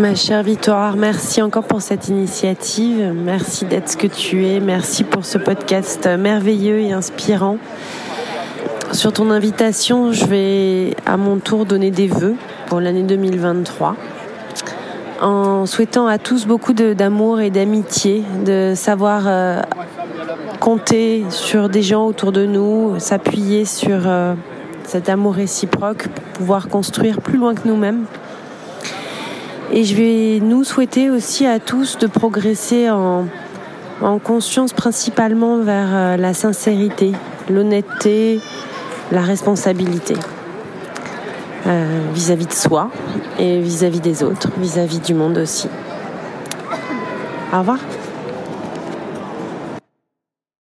Ma chère Victoire, merci encore pour cette initiative. Merci d'être ce que tu es. Merci pour ce podcast merveilleux et inspirant. Sur ton invitation, je vais à mon tour donner des vœux pour l'année 2023 en souhaitant à tous beaucoup d'amour et d'amitié, de savoir euh, compter sur des gens autour de nous, s'appuyer sur euh, cet amour réciproque pour pouvoir construire plus loin que nous-mêmes. Et je vais nous souhaiter aussi à tous de progresser en, conscience principalement vers euh, la sincérité, l'honnêteté, la responsabilité euh, vis-à-vis de soi et vis-à-vis des autres, vis à -vis du monde aussi. Au revoir.